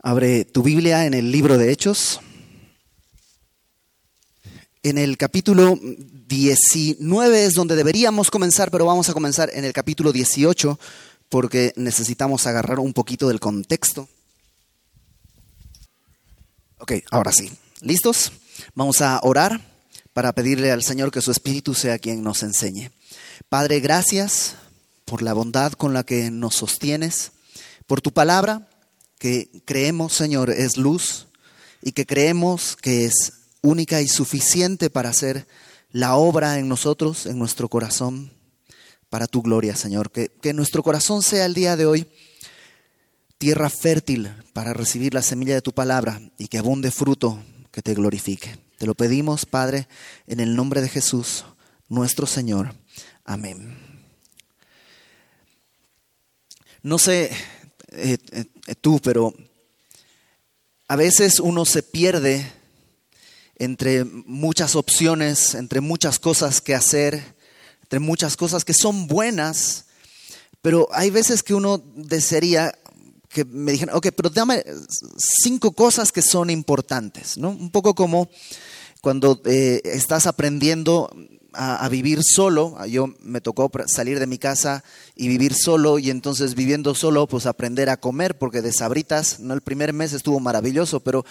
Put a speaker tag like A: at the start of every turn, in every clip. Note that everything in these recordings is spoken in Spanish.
A: Abre tu Biblia en el libro de Hechos. En el capítulo 19 es donde deberíamos comenzar, pero vamos a comenzar en el capítulo 18 porque necesitamos agarrar un poquito del contexto. Ok, ahora sí. ¿Listos? Vamos a orar para pedirle al Señor que su Espíritu sea quien nos enseñe. Padre, gracias por la bondad con la que nos sostienes, por tu palabra que creemos, Señor, es luz y que creemos que es única y suficiente para hacer la obra en nosotros, en nuestro corazón, para tu gloria, Señor. Que, que nuestro corazón sea el día de hoy tierra fértil para recibir la semilla de tu palabra y que abunde fruto que te glorifique. Te lo pedimos, Padre, en el nombre de Jesús, nuestro Señor. Amén. No sé eh, eh, tú, pero a veces uno se pierde entre muchas opciones, entre muchas cosas que hacer, entre muchas cosas que son buenas, pero hay veces que uno desearía que me dijeran, ok, pero dame cinco cosas que son importantes, ¿no? Un poco como cuando eh, estás aprendiendo a, vivir solo. Yo me tocó salir de mi casa y vivir solo y entonces viviendo solo pues aprender a comer porque de sabritas, no el primer mes estuvo maravilloso, pero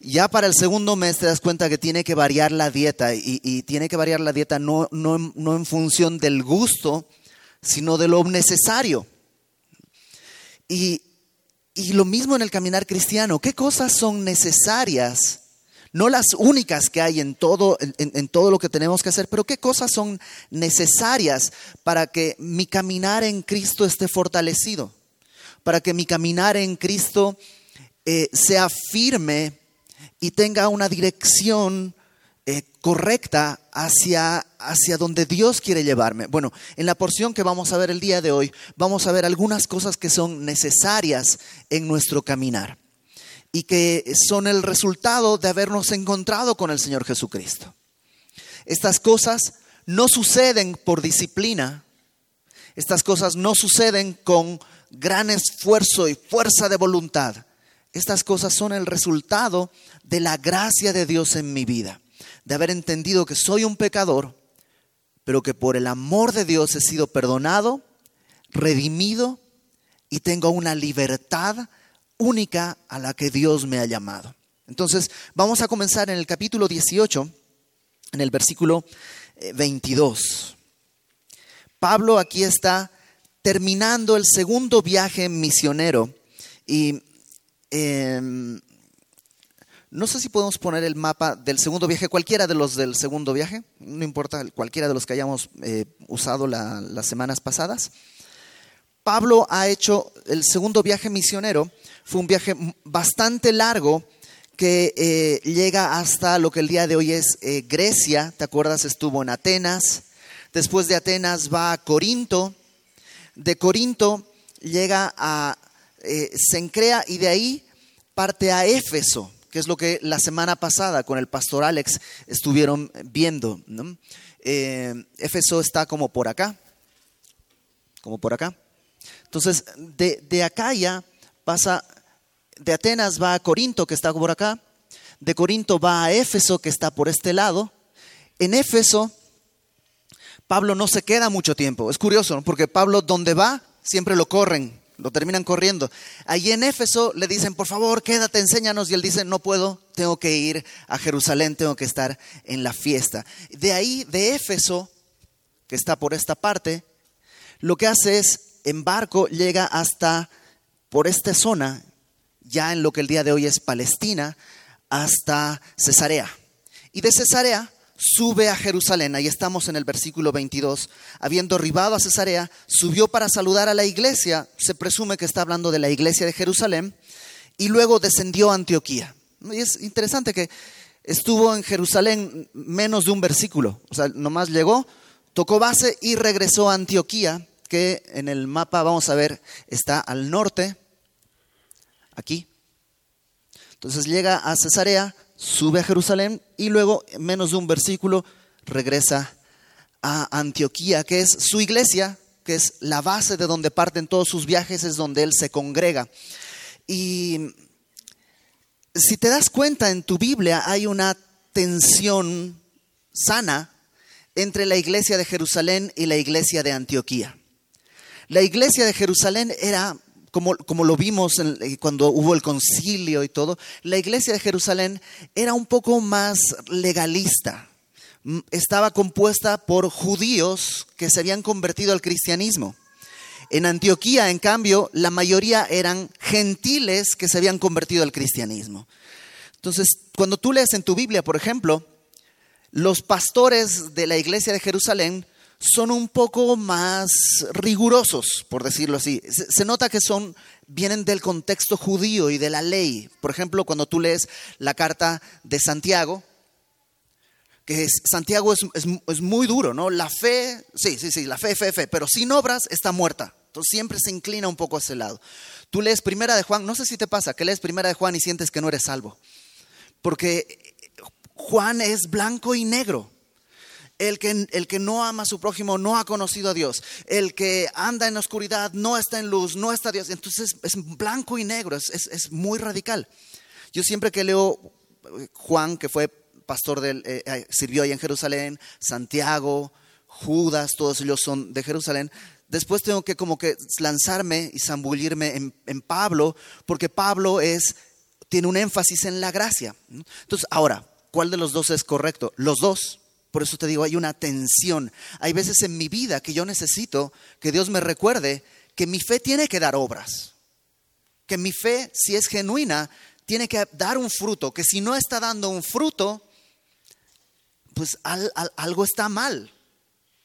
A: ya para el segundo mes te das cuenta que tiene que variar la dieta y, tiene que variar la dieta no, no, no en función del gusto, sino de lo necesario. Y, y lo mismo en el caminar cristiano, ¿qué cosas son necesarias? No las únicas que hay en todo, en, todo lo que tenemos que hacer, pero qué cosas son necesarias para que mi caminar en Cristo esté fortalecido, para que mi caminar en Cristo eh, sea firme y tenga una dirección eh, correcta hacia, hacia donde Dios quiere llevarme. Bueno, en la porción que vamos a ver el día de hoy, vamos a ver algunas cosas que son necesarias en nuestro caminar y que son el resultado de habernos encontrado con el Señor Jesucristo. Estas cosas no suceden por disciplina, estas cosas no suceden con gran esfuerzo y fuerza de voluntad. Estas cosas son el resultado de la gracia de Dios en mi vida, de haber entendido que soy un pecador, pero que por el amor de Dios he sido perdonado, redimido y tengo una libertad única a la que Dios me ha llamado. Entonces, vamos a comenzar en el capítulo 18, en el versículo 22. Eh, Pablo aquí está terminando el segundo viaje misionero y em, no sé si podemos poner el mapa del segundo viaje, cualquiera de los del segundo viaje, no importa, cualquiera de los que hayamos eh, usado las semanas pasadas. Pablo ha hecho el segundo viaje misionero fue un viaje bastante largo que eh, llega hasta lo que el día de hoy es eh, Grecia. ¿Te acuerdas? Estuvo en Atenas. Después de Atenas va a Corinto. De Corinto llega a eh, Sencrea y de ahí parte a Éfeso, que es lo que la semana pasada con el pastor Alex estuvieron viendo. Éfeso está como por acá, como por acá. Entonces, de, de acá ya pasa de Atenas va a Corinto, que está por acá. De Corinto va a Éfeso, que está por este lado. En Éfeso, Pablo no se queda mucho tiempo. Es curioso, porque Pablo donde va, siempre lo corren, lo terminan corriendo. Allí en Éfeso le dicen, por favor, quédate, enséñanos. Y él dice, no puedo, tengo que ir a Jerusalén, tengo que estar en la fiesta. De ahí, de Éfeso, que está por esta parte, lo que hace es, en barco, llega hasta por esta zona, ya en lo que el día de hoy es Palestina, hasta Cesarea. Y de Cesarea sube a Jerusalén, ahí estamos en el versículo 22, habiendo arribado a Cesarea, subió para saludar a la iglesia, se presume que está hablando de la iglesia de Jerusalén, y luego descendió a Antioquía. Y es interesante que estuvo en Jerusalén menos de un versículo, o sea, nomás llegó, tocó base y regresó a Antioquía, que en el mapa vamos a ver está al norte aquí. Entonces llega a Cesarea, sube a Jerusalén y luego, en menos de un versículo, regresa a Antioquía, que es su iglesia, que es la base de donde parten todos sus viajes, es donde él se congrega. Y Si te das cuenta, en tu Biblia hay una tensión sana entre la iglesia de Jerusalén y la iglesia de Antioquía. La iglesia de Jerusalén era, como, como lo vimos eh, cuando hubo el concilio y todo, la iglesia de Jerusalén era un poco más legalista. Mm, estaba compuesta por judíos que se habían convertido al cristianismo. En Antioquía, en cambio, la mayoría eran gentiles que se habían convertido al cristianismo. Entonces, cuando tú lees en tu Biblia, por ejemplo, los pastores de la iglesia de Jerusalén son un poco más rigurosos, por decirlo así. Se, nota que son, vienen del contexto judío y de la ley. Por ejemplo, cuando tú lees la carta de Santiago, que es, Santiago es, es, muy duro, ¿no? La fe, sí, sí, sí, la fe, fe, fe, pero sin obras está muerta. Entonces siempre se inclina un poco a ese lado. Tú lees Primera de Juan, no sé si te pasa, que lees Primera de Juan y sientes que no eres salvo. Porque Juan es blanco y negro. El que, el que, no ama a su prójimo no ha conocido a Dios. El que anda en oscuridad no está en luz, no está Dios. Entonces es blanco y negro, es, es, muy radical. Yo siempre que leo eh, Juan, que fue pastor del, eh, eh, sirvió ahí en Jerusalén, Santiago, Judas, todos ellos son de Jerusalén. Después tengo que como que lanzarme y zambullirme en, en Pablo, porque Pablo es, tiene un énfasis en la gracia. Entonces, ahora, ¿Cuál de los dos es correcto? Los dos. Por eso te digo, hay una tensión. Hay veces en mi vida que yo necesito que Dios me recuerde que mi fe tiene que dar obras. Que mi fe, si es genuina, tiene que dar un fruto. Que si no está dando un fruto, pues algo está mal.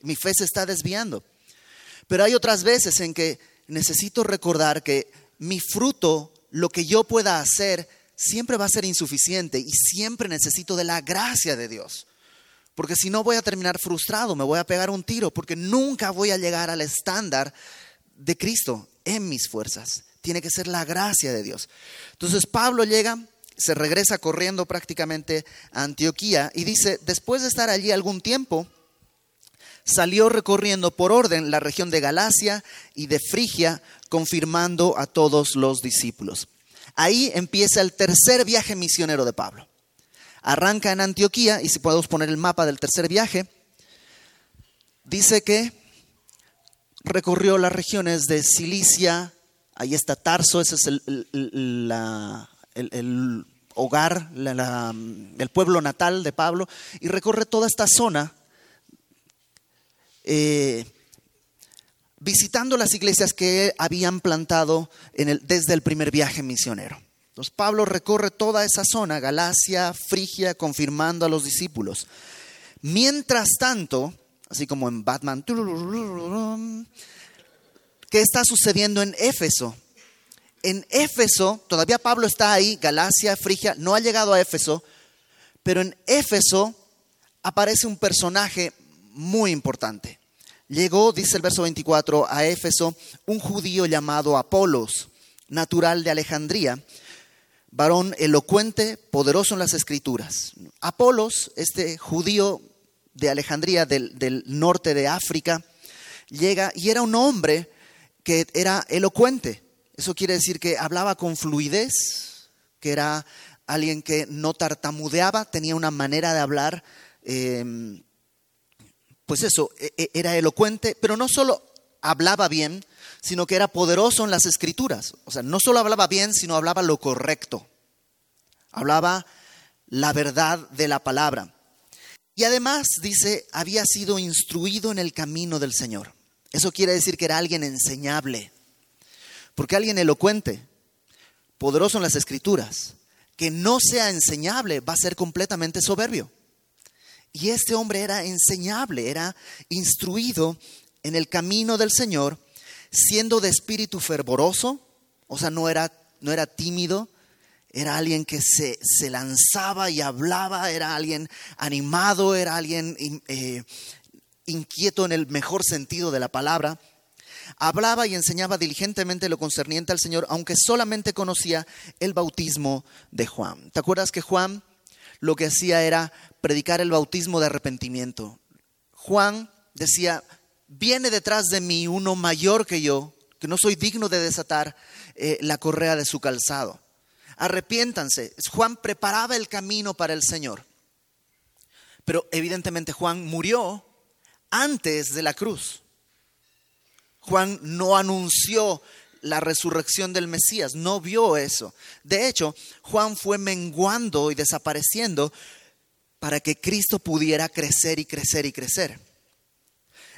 A: Mi fe se está desviando. Pero hay otras veces en que necesito recordar que mi fruto, lo que yo pueda hacer, siempre va a ser insuficiente y siempre necesito de la gracia de Dios. Porque si no voy a terminar frustrado, me voy a pegar un tiro, porque nunca voy a llegar al estándar de Cristo en mis fuerzas. Tiene que ser la gracia de Dios. Entonces Pablo llega, se regresa corriendo prácticamente a Antioquía y dice, después de estar allí algún tiempo, salió recorriendo por orden la región de Galacia y de Frigia, confirmando a todos los discípulos. Ahí empieza el tercer viaje misionero de Pablo. Arranca en Antioquía, y si podemos poner el mapa del tercer viaje, dice que recorrió las regiones de Cilicia, ahí está Tarso, ese es el, hogar, el pueblo natal de Pablo, y recorre toda esta zona. Eh, visitando las iglesias que habían plantado desde el primer viaje misionero. Entonces Pablo recorre toda esa zona, Galacia, Frigia, confirmando a los discípulos. Mientras tanto, así como en Batman, ¿qué está sucediendo en Éfeso? En Éfeso, todavía Pablo está ahí, Galacia, Frigia, no ha llegado a Éfeso, pero en Éfeso aparece un personaje muy importante. Llegó, dice el verso 24, a Éfeso un judío llamado Apolos, natural de Alejandría, varón elocuente, poderoso en las escrituras. Apolos, este judío de Alejandría del, norte de África, llega y era un hombre que era elocuente. Eso quiere decir que hablaba con fluidez, que era alguien que no tartamudeaba, tenía una manera de hablar eh, pues eso, e, e, era elocuente, pero no solo hablaba bien, sino que era poderoso en las escrituras. O sea, no solo hablaba bien, sino hablaba lo correcto. Hablaba la verdad de la palabra. Y además, dice, había sido instruido en el camino del Señor. Eso quiere decir que era alguien enseñable. Porque alguien elocuente, poderoso en las escrituras, que no sea enseñable, va a ser completamente soberbio. Y este hombre era enseñable, era instruido en el camino del Señor, siendo de espíritu fervoroso, o sea, no era, no era tímido, era alguien que se, se, lanzaba y hablaba, era alguien animado, era alguien eh, inquieto en el mejor sentido de la palabra. Hablaba y enseñaba diligentemente lo concerniente al Señor, aunque solamente conocía el bautismo de Juan. ¿Te acuerdas que Juan lo que hacía era predicar el bautismo de arrepentimiento. Juan decía, viene detrás de mí uno mayor que yo, que no soy digno de desatar eh, la correa de su calzado. arrepiéntanse. Juan preparaba el camino para el Señor. Pero evidentemente Juan murió antes de la cruz. Juan no anunció la resurrección del Mesías, no vio eso. De hecho, Juan fue menguando y desapareciendo para que Cristo pudiera crecer y crecer y crecer.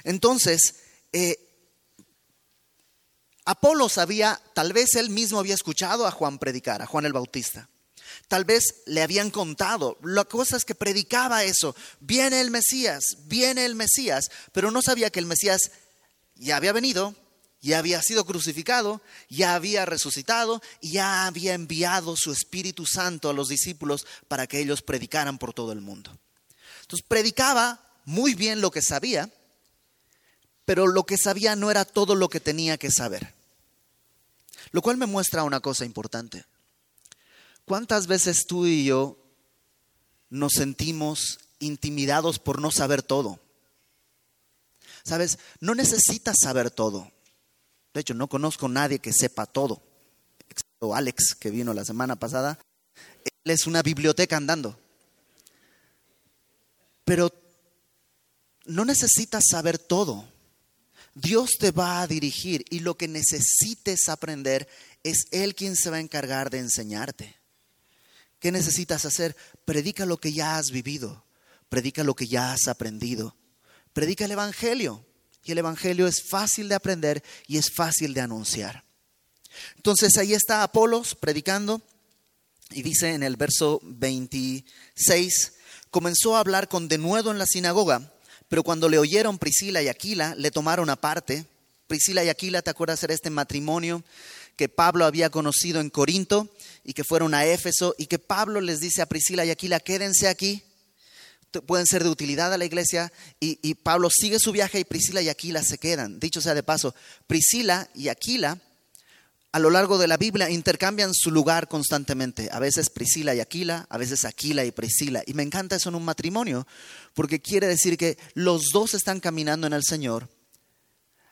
A: Entonces, eh, Apolo sabía, tal vez él mismo había escuchado a Juan predicar, a Juan el Bautista. Tal vez le habían contado. La cosa es que predicaba eso. Viene el Mesías, viene el Mesías, pero no sabía que el Mesías ya había venido, ya había sido crucificado, ya había resucitado ya había enviado su Espíritu Santo a los discípulos para que ellos predicaran por todo el mundo. Entonces predicaba muy bien lo que sabía, pero lo que sabía no era todo lo que tenía que saber. Lo cual me muestra una cosa importante. ¿Cuántas veces tú y yo nos sentimos intimidados por no saber todo? Sabes, no necesitas saber todo. De hecho, no conozco a nadie que sepa todo, excepto Alex, que vino la semana pasada. Él es una biblioteca andando. Pero no necesitas saber todo. Dios te va a dirigir y lo que necesites aprender es Él quien se va a encargar de enseñarte. ¿Qué necesitas hacer? Predica lo que ya has vivido, predica lo que ya has aprendido, predica el Evangelio. Y el Evangelio es fácil de aprender y es fácil de anunciar. Entonces ahí está Apolos predicando y dice en el verso 26, comenzó a hablar con denuedo en la sinagoga, pero cuando le oyeron Priscila y Aquila, le tomaron aparte. Priscila y Aquila, ¿te acuerdas de este matrimonio que Pablo había conocido en Corinto y que fueron a Éfeso y que Pablo les dice a Priscila y Aquila, quédense aquí pueden ser de utilidad a la iglesia y, Pablo sigue su viaje y Priscila y Aquila se quedan. Dicho sea de paso, Priscila y Aquila a lo largo de la Biblia intercambian su lugar constantemente. A veces Priscila y Aquila, a veces Aquila y Priscila. Y me encanta eso en un matrimonio, porque quiere decir que los dos están caminando en el Señor.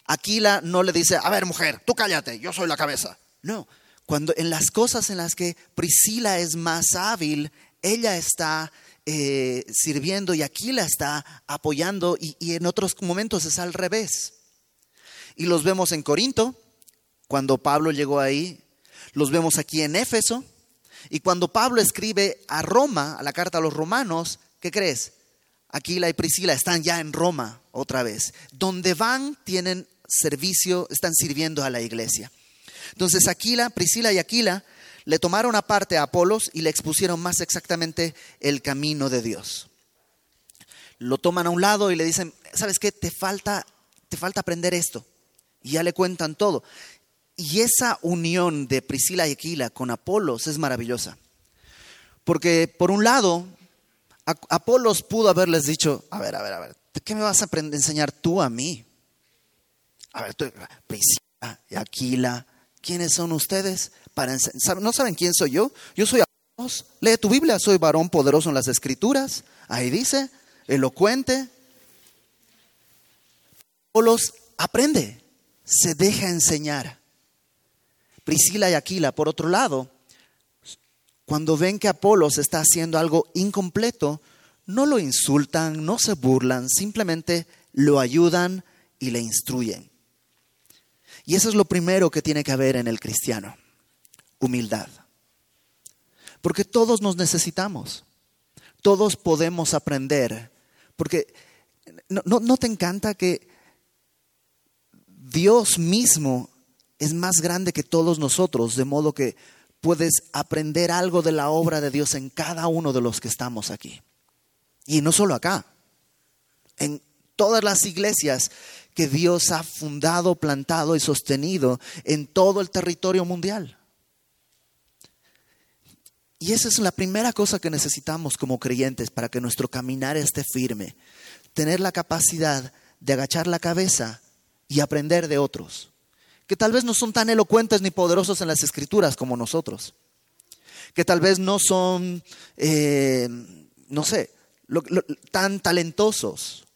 A: Aquila no le dice, a ver mujer, tú cállate, yo soy la cabeza. No, cuando en las cosas en las que Priscila es más hábil, ella está eh, sirviendo y aquí la está apoyando y en otros momentos es al revés. Y los vemos en Corinto, cuando Pablo llegó ahí, los vemos aquí en Éfeso, y cuando Pablo escribe a Roma, a la carta a los romanos, ¿qué crees? Aquila y Priscila están ya en Roma otra vez. Donde van tienen servicio, están sirviendo a la iglesia. Entonces Aquila, Priscila y Aquila le tomaron aparte a Apolos y le expusieron más exactamente el camino de Dios. Lo toman a un lado y le dicen, ¿sabes qué? Te falta, te falta aprender esto. Y ya le cuentan todo. Y esa unión de Priscila y Aquila con Apolos es maravillosa. Porque por un lado, Apolos pudo haberles dicho, a ver, a ver, a ver, ¿qué me vas a enseñar tú a mí? A ver, Priscila y Aquila, ¿quiénes son ustedes? ¿No saben quién soy yo? Yo soy Apolos. Lee tu Biblia, soy varón poderoso en las escrituras. Ahí dice, elocuente. Apolos aprende, se deja enseñar. Priscila y Aquila, por otro lado, cuando ven que Apolos está haciendo algo incompleto, no lo insultan, no se burlan, simplemente lo ayudan y le instruyen. Y eso es lo primero que tiene que haber en el cristiano humildad. Porque todos nos necesitamos, todos podemos aprender, porque no, te encanta que Dios mismo es más grande que todos nosotros, de modo que puedes aprender algo de la obra de Dios en cada uno de los que estamos aquí. Y no solo acá, en todas las iglesias que Dios ha fundado, plantado y sostenido en todo el territorio mundial. Y esa es la primera cosa que necesitamos como creyentes para que nuestro caminar esté firme. Tener la capacidad de agachar la cabeza y aprender de otros, que tal vez no son tan elocuentes ni poderosos en las escrituras como nosotros, que tal vez no son, eh, no sé, tan talentosos.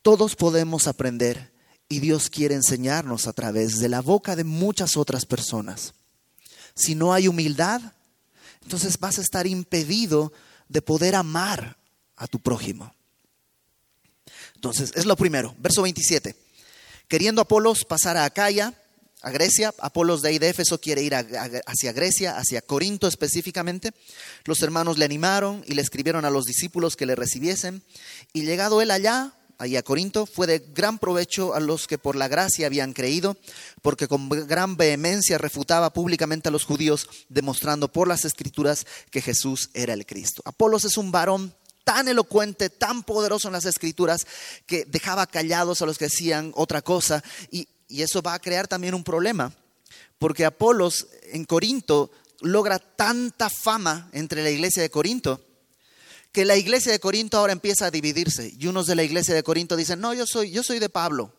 A: Todos podemos aprender y Dios quiere enseñarnos a través de la boca de muchas otras personas. si no hay humildad, entonces vas a estar impedido de poder amar a tu prójimo. Entonces, es lo primero. Verso 27. Queriendo Apolos pasar a Acaya, a Grecia, Apolos de ahí de Éfeso quiere ir hacia Grecia, hacia Corinto específicamente. Los hermanos le animaron y le escribieron a los discípulos que le recibiesen. Y llegado él allá, ahí a Corinto, fue de gran provecho a los que por la gracia habían creído, porque con gran vehemencia refutaba públicamente a los judíos, demostrando por las escrituras que Jesús era el Cristo. Apolos es un varón tan elocuente, tan poderoso en las escrituras, que dejaba callados a los que decían otra cosa, y, eso va a crear también un problema, porque Apolos en Corinto logra tanta fama entre la iglesia de Corinto, que la iglesia de Corinto ahora empieza a dividirse y unos de la iglesia de Corinto dicen, no, yo soy, yo soy de Pablo.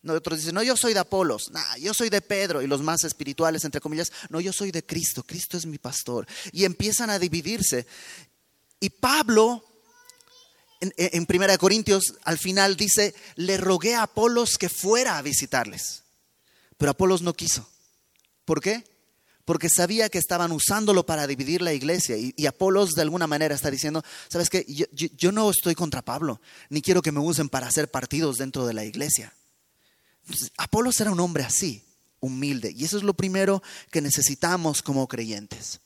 A: No, otros dicen, no, yo soy de Apolos, no, yo soy de Pedro, y los más espirituales, entre comillas, no, yo soy de Cristo, Cristo es mi pastor. Y empiezan a dividirse. Y Pablo, en, en Primera Corintios, al final dice, le rogué a Apolos que fuera a visitarles. Pero Apolos no quiso. ¿Por qué? porque sabía que estaban usándolo para dividir la iglesia. Y, Apolos de alguna manera está diciendo, ¿sabes qué? Yo, no estoy contra Pablo, ni quiero que me usen para hacer partidos dentro de la iglesia. Apolos era un hombre así, humilde. Y eso es lo primero que necesitamos como creyentes.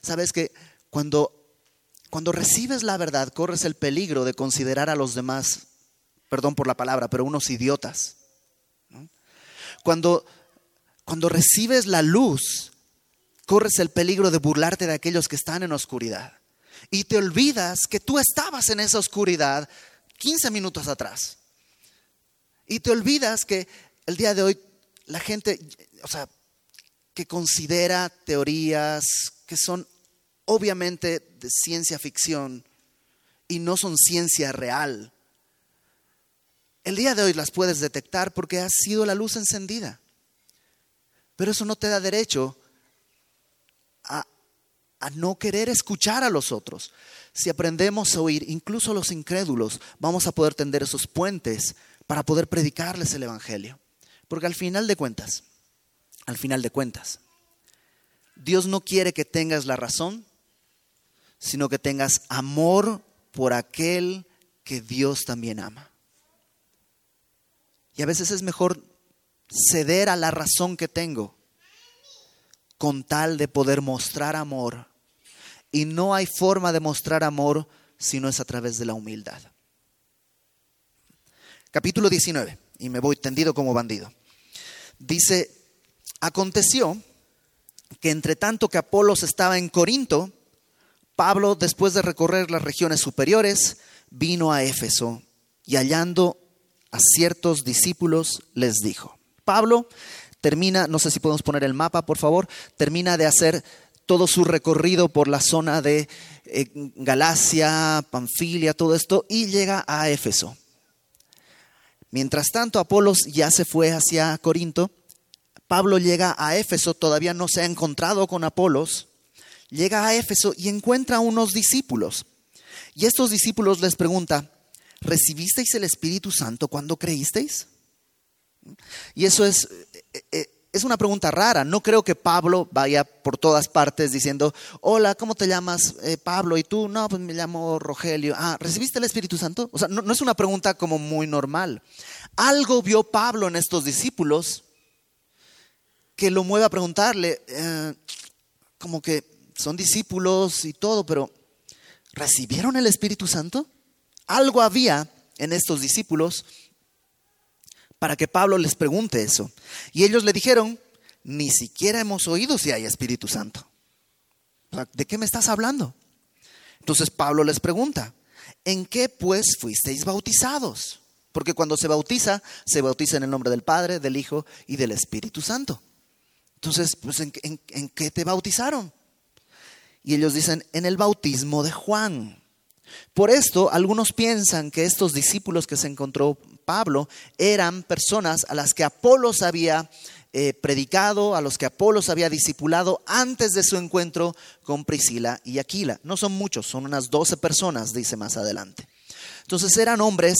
A: ¿Sabes que cuando, cuando recibes la verdad corres el peligro de considerar a los demás, perdón por la palabra, pero unos idiotas? Cuando, cuando recibes la luz, corres el peligro de burlarte de aquellos que están en oscuridad. Y te olvidas que tú estabas en esa oscuridad 15 minutos atrás. Y te olvidas que el día de hoy la gente, o sea, que considera teorías que son obviamente de ciencia ficción y no son ciencia real, el día de hoy las puedes detectar porque ha sido la luz encendida. Pero eso no te da derecho a, no querer escuchar a los otros. Si aprendemos a oír, incluso a los incrédulos, vamos a poder tender esos puentes para poder predicarles el Evangelio. Porque al final de cuentas, al final de cuentas, Dios no quiere que tengas la razón, sino que tengas amor por aquel que Dios también ama. Y a veces es mejor ceder a la razón que tengo con tal de poder mostrar amor. Y no hay forma de mostrar amor si no es a través de la humildad. Capítulo 19, y me voy tendido como bandido. Dice, aconteció que entre tanto que Apolos estaba en Corinto, Pablo, después de recorrer las regiones superiores, vino a Éfeso y hallando a ciertos discípulos les dijo, Pablo termina, no sé si podemos poner el mapa, por favor, termina de hacer todo su recorrido por la zona de eh, Galacia, Panfilia, todo esto, y llega a Éfeso. Mientras tanto, Apolos ya se fue hacia Corinto. Pablo llega a Éfeso, todavía no se ha encontrado con Apolos. Llega a Éfeso y encuentra a unos discípulos. Y estos discípulos les pregunta, ¿recibisteis el Espíritu Santo cuando creísteis? Y eso es, eh, eh, es una pregunta rara. No creo que Pablo vaya por todas partes diciendo, hola, ¿cómo te llamas? Eh, Pablo, ¿y tú? No, pues me llamo Rogelio. Ah, ¿recibiste el Espíritu Santo? O sea, no, es una pregunta como muy normal. Algo vio Pablo en estos discípulos que lo mueve a preguntarle, como que son discípulos y todo, pero ¿recibieron el Espíritu Santo? Algo había en estos discípulos para que Pablo les pregunte eso. Y ellos le dijeron, ni siquiera hemos oído si hay Espíritu Santo. ¿De qué me estás hablando? Entonces Pablo les pregunta, ¿en qué pues fuisteis bautizados? Porque cuando se bautiza, se bautiza en el nombre del Padre, del Hijo y del Espíritu Santo. Entonces, pues, ¿en, en qué te bautizaron? Y ellos dicen, en el bautismo de Juan. Por esto, algunos piensan que estos discípulos que se encontró Pablo eran personas a las que Apolos había eh, predicado, a los que Apolos había discipulado antes de su encuentro con Priscila y Aquila. No son muchos, son unas 12 personas, dice más adelante. Entonces eran hombres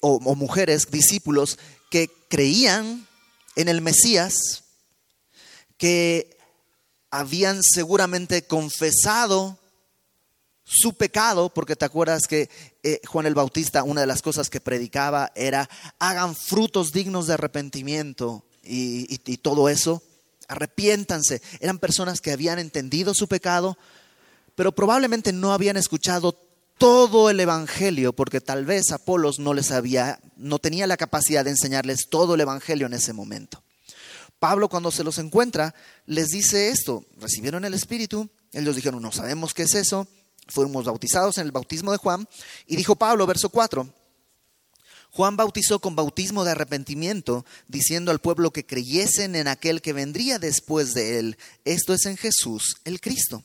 A: o, o mujeres, discípulos, que creían en el Mesías, que habían seguramente confesado su pecado, porque te acuerdas que eh, Juan el Bautista, una de las cosas que predicaba era, hagan frutos dignos de arrepentimiento y, y todo eso, arrepiéntanse. Eran personas que habían entendido su pecado, pero probablemente no habían escuchado todo el evangelio porque tal vez Apolos no les había no tenía la capacidad de enseñarles todo el evangelio en ese momento. Pablo cuando se los encuentra les dice esto, recibieron el espíritu, ellos dijeron, "No sabemos qué es eso." Fuimos bautizados en el bautismo de Juan y dijo Pablo verso 4, Juan bautizó con bautismo de arrepentimiento, diciendo al pueblo que creyesen en aquel que vendría después de él, esto es en Jesús, el Cristo.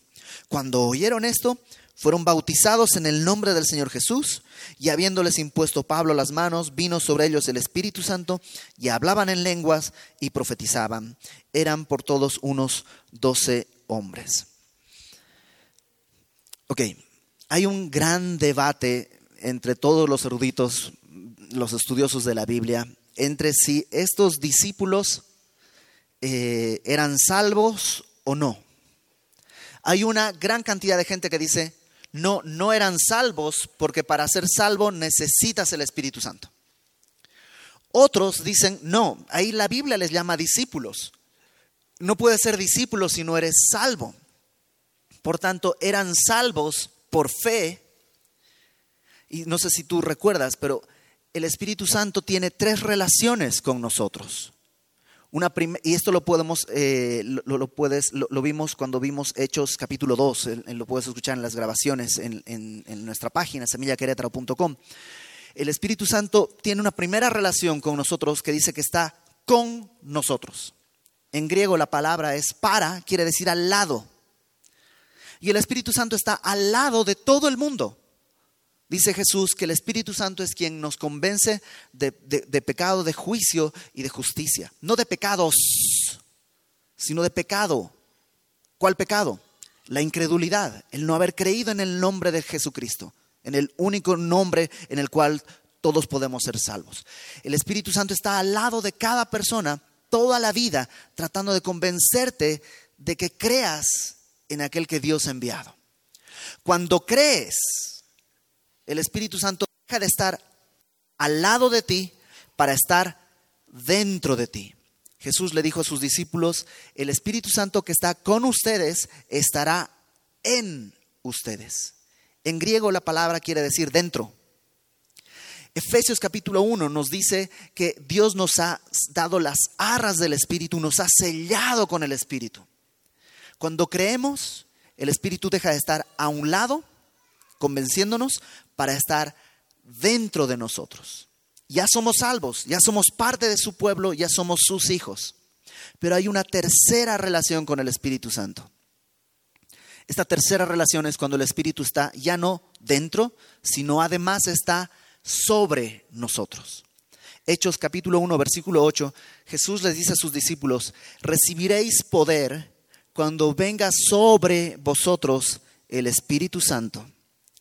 A: Cuando oyeron esto, fueron bautizados en el nombre del Señor Jesús, y habiéndoles impuesto Pablo las manos, vino sobre ellos el Espíritu Santo, y hablaban en lenguas y profetizaban. Eran por todos unos doce hombres. Ok, hay un gran debate entre todos los eruditos, los estudiosos de la Biblia, entre si estos discípulos eh, eran salvos o no hay una gran cantidad de gente que dice, no, no eran salvos porque para ser salvo necesitas el Espíritu Santo. Otros dicen, no, ahí la Biblia les llama discípulos. No puedes ser discípulo si no eres salvo. Por tanto, eran salvos por fe. Y no sé si tú recuerdas, pero el Espíritu Santo tiene tres relaciones con nosotros y esto lo podemos, eh, lo, puedes, lo, vimos cuando vimos Hechos capítulo 2, lo puedes escuchar en las grabaciones en, en nuestra página, semillaquerétaro.com. El Espíritu Santo tiene una primera relación con nosotros que dice que está con nosotros. En griego la palabra es para, quiere decir al lado. Y el Espíritu Santo está al lado de todo el mundo. Dice Jesús que el Espíritu Santo es quien nos convence de, pecado, de juicio y de justicia. No de pecados, sino de pecado. ¿Cuál pecado? La incredulidad, el no haber creído en el nombre de Jesucristo, en el único nombre en el cual todos podemos ser salvos. El Espíritu Santo está al lado de cada persona toda la vida tratando de convencerte de que creas en aquel que Dios ha enviado. Cuando crees el Espíritu Santo deja de estar al lado de ti para estar dentro de ti. Jesús le dijo a sus discípulos, el Espíritu Santo que está con ustedes estará en ustedes. En griego la palabra quiere decir dentro. Efesios capítulo 1 nos dice que Dios nos ha dado las arras del Espíritu, nos ha sellado con el Espíritu. Cuando creemos, el Espíritu deja de estar a un lado, convenciéndonos, para estar dentro de nosotros. Ya somos salvos, ya somos parte de su pueblo, ya somos sus hijos. Pero hay una tercera relación con el Espíritu Santo. Esta tercera relación es cuando el Espíritu está ya no dentro, sino además está sobre nosotros. Hechos capítulo 1, versículo 8, Jesús les dice a sus discípulos, recibiréis poder cuando venga sobre vosotros el Espíritu Santo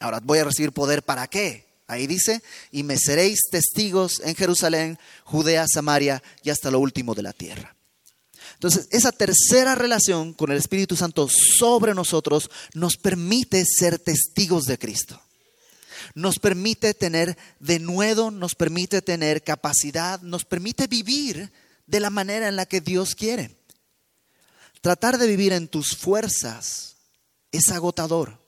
A: Ahora, voy a recibir poder para qué? Ahí dice, y me seréis testigos en Jerusalén, Judea, Samaria y hasta lo último de la tierra. Entonces, esa tercera relación con el Espíritu Santo sobre nosotros nos permite ser testigos de Cristo. Nos permite tener de nuevo, nos permite tener capacidad, nos permite vivir de la manera en la que Dios quiere. Tratar de vivir en tus fuerzas es agotador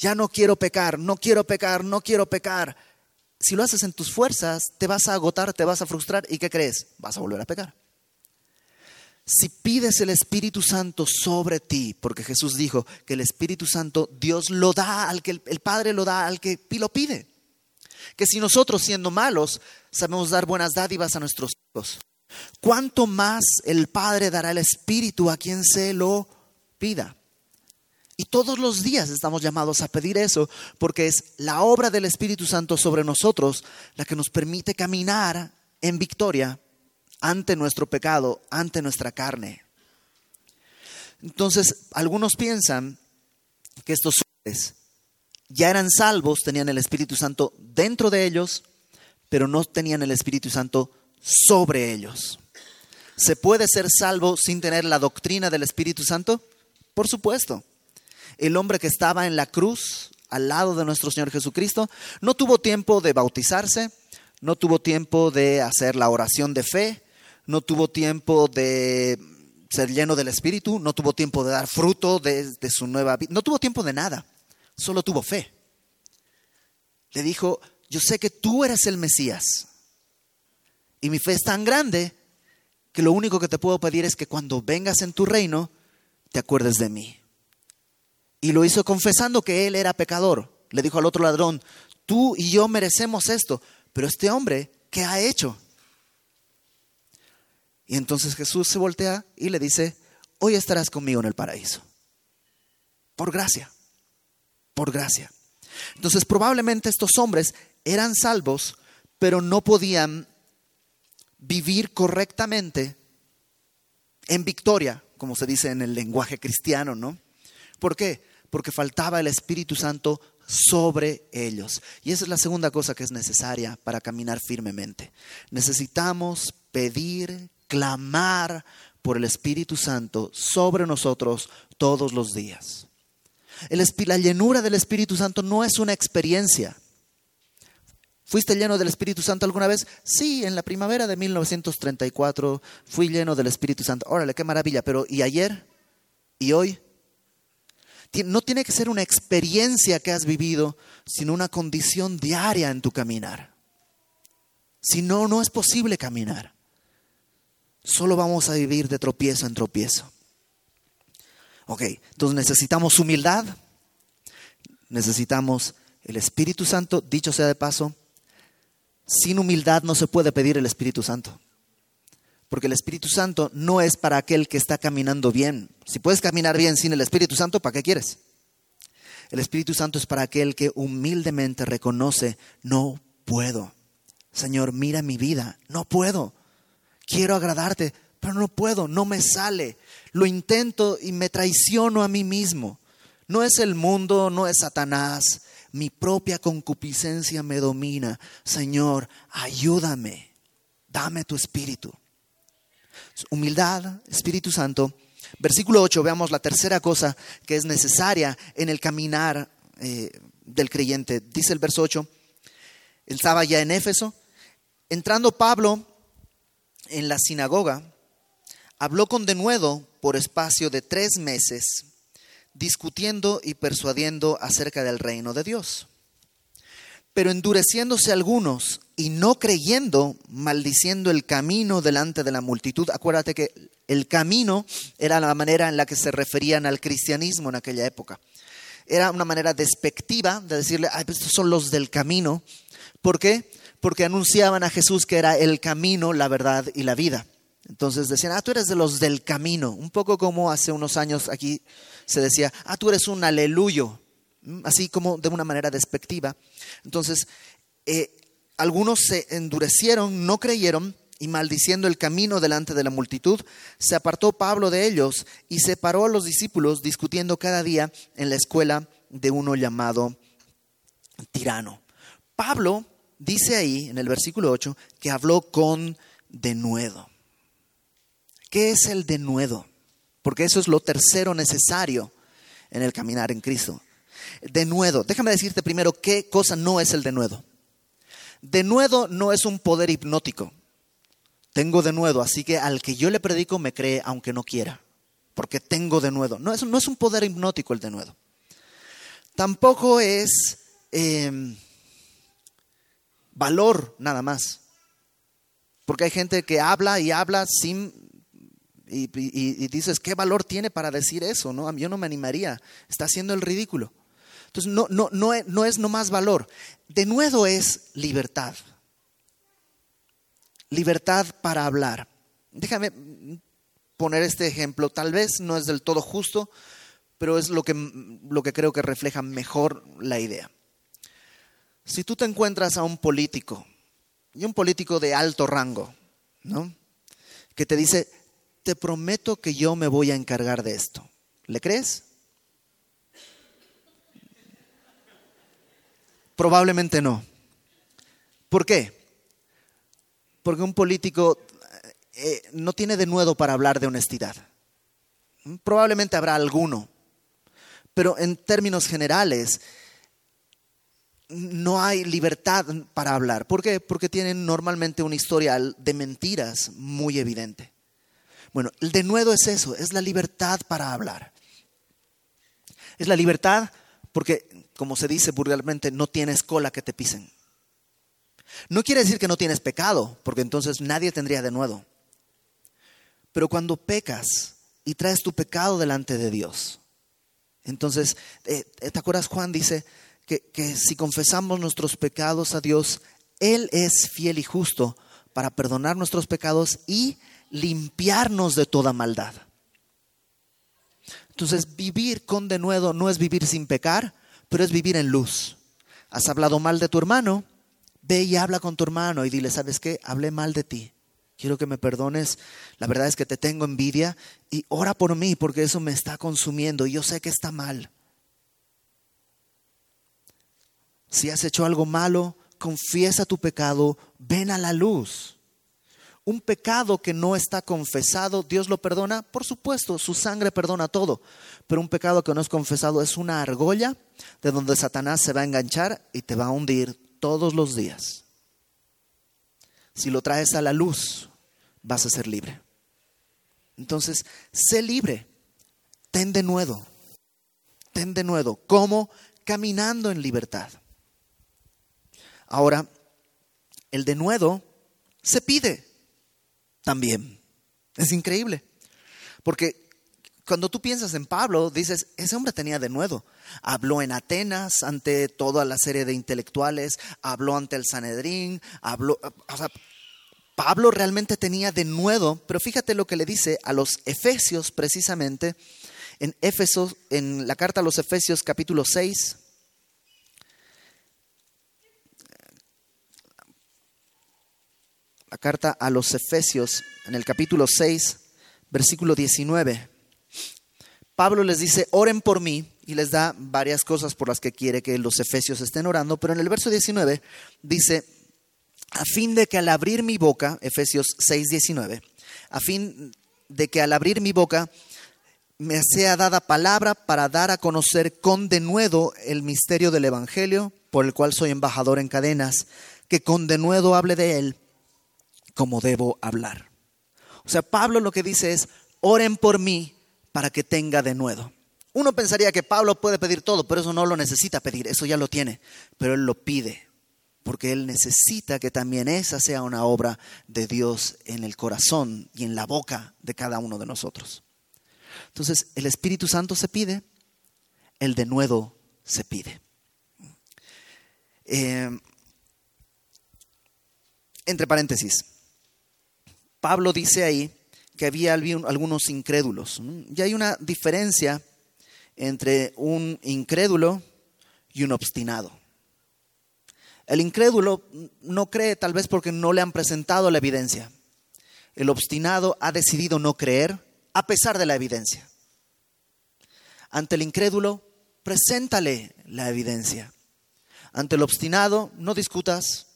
A: ya no quiero pecar, no quiero pecar, no quiero pecar. Si lo haces en tus fuerzas, te vas a agotar, te vas a frustrar y ¿qué crees? Vas a volver a pecar. Si pides el Espíritu Santo sobre ti, porque Jesús dijo que el Espíritu Santo Dios lo da al que el Padre lo da al que lo pide. Que si nosotros siendo malos sabemos dar buenas dádivas a nuestros hijos, ¿cuánto más el Padre dará el Espíritu a quien se lo pida? Y todos los días estamos llamados a pedir eso, porque es la obra del Espíritu Santo sobre nosotros la que nos permite caminar en victoria ante nuestro pecado, ante nuestra carne. Entonces, algunos piensan que estos hombres ya eran salvos, tenían el Espíritu Santo dentro de ellos, pero no tenían el Espíritu Santo sobre ellos. ¿Se puede ser salvo sin tener la doctrina del Espíritu Santo? Por supuesto. El hombre que estaba en la cruz al lado de nuestro Señor Jesucristo no tuvo tiempo de bautizarse, no tuvo tiempo de hacer la oración de fe, no tuvo tiempo de ser lleno del Espíritu, no tuvo tiempo de dar fruto de, su nueva vida, no tuvo tiempo de nada, solo tuvo fe. Le dijo, yo sé que tú eres el Mesías y mi fe es tan grande que lo único que te puedo pedir es que cuando vengas en tu reino, te acuerdes de mí. Y lo hizo confesando que él era pecador. Le dijo al otro ladrón, tú y yo merecemos esto, pero este hombre, ¿qué ha hecho? Y entonces Jesús se voltea y le dice, hoy estarás conmigo en el paraíso. Por gracia, por gracia. Entonces probablemente estos hombres eran salvos, pero no podían vivir correctamente en victoria, como se dice en el lenguaje cristiano, ¿no? ¿Por qué? Porque faltaba el Espíritu Santo sobre ellos. Y esa es la segunda cosa que es necesaria para caminar firmemente. Necesitamos pedir clamar por el Espíritu Santo sobre nosotros todos los días. la llenura del Espíritu Santo no es una experiencia. ¿Fuiste lleno del Espíritu Santo alguna vez? Sí, en la primavera de 1934 fui lleno del Espíritu Santo. Órale, qué maravilla, pero ¿y ayer? ¿Y hoy? No tiene que ser una experiencia que has vivido, sino una condición diaria en tu caminar. Si no, no es posible caminar solo vamos a vivir de tropiezo en tropiezo. Ok, entonces necesitamos humildad, necesitamos el Espíritu Santo, dicho sea de paso, sin humildad no se puede pedir el Espíritu Santo. Porque el Espíritu Santo no es para aquel que está caminando bien. Si puedes caminar bien sin el Espíritu Santo, ¿para qué quieres? El Espíritu Santo es para aquel que humildemente reconoce, no puedo. Señor, mira mi vida, no puedo quiero agradarte, pero no puedo, no me sale. Lo intento y me traiciono a mí mismo. No es el mundo, no es Satanás. Mi propia concupiscencia me domina. Señor, ayúdame. Dame tu espíritu. Humildad, Espíritu Santo. Versículo 8, veamos la tercera cosa que es necesaria en el caminar eh, del creyente. Dice el verso 8, él estaba ya en Éfeso. Entrando Pablo en la sinagoga, habló con denuedo por espacio de tres meses, discutiendo y persuadiendo acerca del reino de Dios. Pero endureciéndose algunos y no creyendo, maldiciendo el camino delante de la multitud. Acuérdate que el camino era la manera en la que se referían al cristianismo en aquella época. Era una manera despectiva de decirle, Ay, pues estos son los del camino. ¿Por qué? porque anunciaban a Jesús que era el camino, la verdad y la vida. Entonces decían, ah, tú eres de los del camino, un poco como hace unos años aquí se decía, ah, tú eres un aleluyo, así como de una manera despectiva. Entonces, eh, algunos se endurecieron, no creyeron, y maldiciendo el camino delante de la multitud, se apartó Pablo de ellos y separó a los discípulos discutiendo cada día en la escuela de uno llamado tirano. Pablo dice ahí en el versículo 8 que habló con denuedo. ¿Qué es el denuedo? Porque eso es lo tercero necesario en el caminar en Cristo. Denuedo, déjame decirte primero qué cosa no es el denuedo. Denuedo no es un poder hipnótico. Tengo denuedo, así que al que yo le predico me cree aunque no quiera, porque tengo denuedo. No, eso no es un poder hipnótico el denuedo. Tampoco es em, valor nada más. Porque hay gente que habla y habla sin... Y, dices, ¿qué valor tiene para decir eso? ¿no? Yo no me animaría. Está haciendo el ridículo. Entonces, no, no, no, no es valor. De nuevo es libertad. Libertad para hablar. Déjame poner este ejemplo. Tal vez no es del todo justo, pero es lo que, lo que creo que refleja mejor la idea. Si tú te encuentras a un político, y un político de alto rango, ¿no? Que te dice, te prometo que yo me voy a encargar de esto. ¿Le crees? Probablemente no. ¿Por qué? Porque un político eh, no tiene denuedo para hablar de honestidad. Probablemente habrá alguno, pero en términos generales no hay libertad para hablar. ¿Por qué? Porque tienen normalmente un historial de mentiras muy evidente. Bueno, el denuedo es eso, es la libertad para hablar. Es la libertad porque, como se dice vulgarmente, no tienes cola que te pisen. No quiere decir que no tienes pecado, porque entonces nadie tendría denuedo. Pero cuando pecas y traes tu pecado delante de Dios, entonces, eh, ¿te acuerdas Juan dice que, que si confesamos nuestros pecados a Dios, Él es fiel y justo para perdonar nuestros pecados y limpiarnos de toda maldad? Entonces, vivir con denuedo no es vivir sin pecar, pero es vivir en luz. Has hablado mal de tu hermano, ve y habla con tu hermano y dile, ¿sabes qué? Hablé mal de ti. Quiero que me perdones. La verdad es que te tengo envidia y ora por mí porque eso me está consumiendo y yo sé que está mal. Si has hecho algo malo, confiesa tu pecado, ven a la luz. Un pecado que no está confesado, ¿Dios lo perdona? Por supuesto, su sangre perdona todo. Pero un pecado que no es confesado es una argolla de donde Satanás se va a enganchar y te va a hundir todos los días. Si lo traes a la luz, vas a ser libre. Entonces, sé libre. Ten de nuevo. Ten de nuevo. ¿Cómo? Caminando en libertad. Ahora, el de nuevo se pide también. Es increíble. Porque cuando tú piensas en Pablo, dices, ese hombre tenía de nuevo. Habló en Atenas ante toda la serie de intelectuales, habló ante el Sanedrín, habló, o sea, Pablo realmente tenía de nuevo, pero fíjate lo que le dice a los Efesios precisamente, en Éfeso, en la carta a los Efesios capítulo 6, la carta a los Efesios en el capítulo 6, versículo 19. Pablo les dice, oren por mí, y les da varias cosas por las que quiere que los efesios estén orando, pero en el verso 19 dice, a fin de que al abrir mi boca, Efesios 6, 19, a fin de que al abrir mi boca me sea dada palabra para dar a conocer con denuedo el misterio del Evangelio, por el cual soy embajador en cadenas, que con denuedo hable de él como debo hablar. O sea, Pablo lo que dice es, oren por mí para que tenga denuedo. Uno pensaría que Pablo puede pedir todo, pero eso no lo necesita pedir, eso ya lo tiene, pero él lo pide, porque él necesita que también esa sea una obra de Dios en el corazón y en la boca de cada uno de nosotros. Entonces, el Espíritu Santo se pide, el denuedo se pide. Eh, entre paréntesis, Pablo dice ahí que había algunos incrédulos. Y hay una diferencia entre un incrédulo y un obstinado. El incrédulo no cree tal vez porque no le han presentado la evidencia. El obstinado ha decidido no creer a pesar de la evidencia. Ante el incrédulo, preséntale la evidencia. Ante el obstinado, no discutas,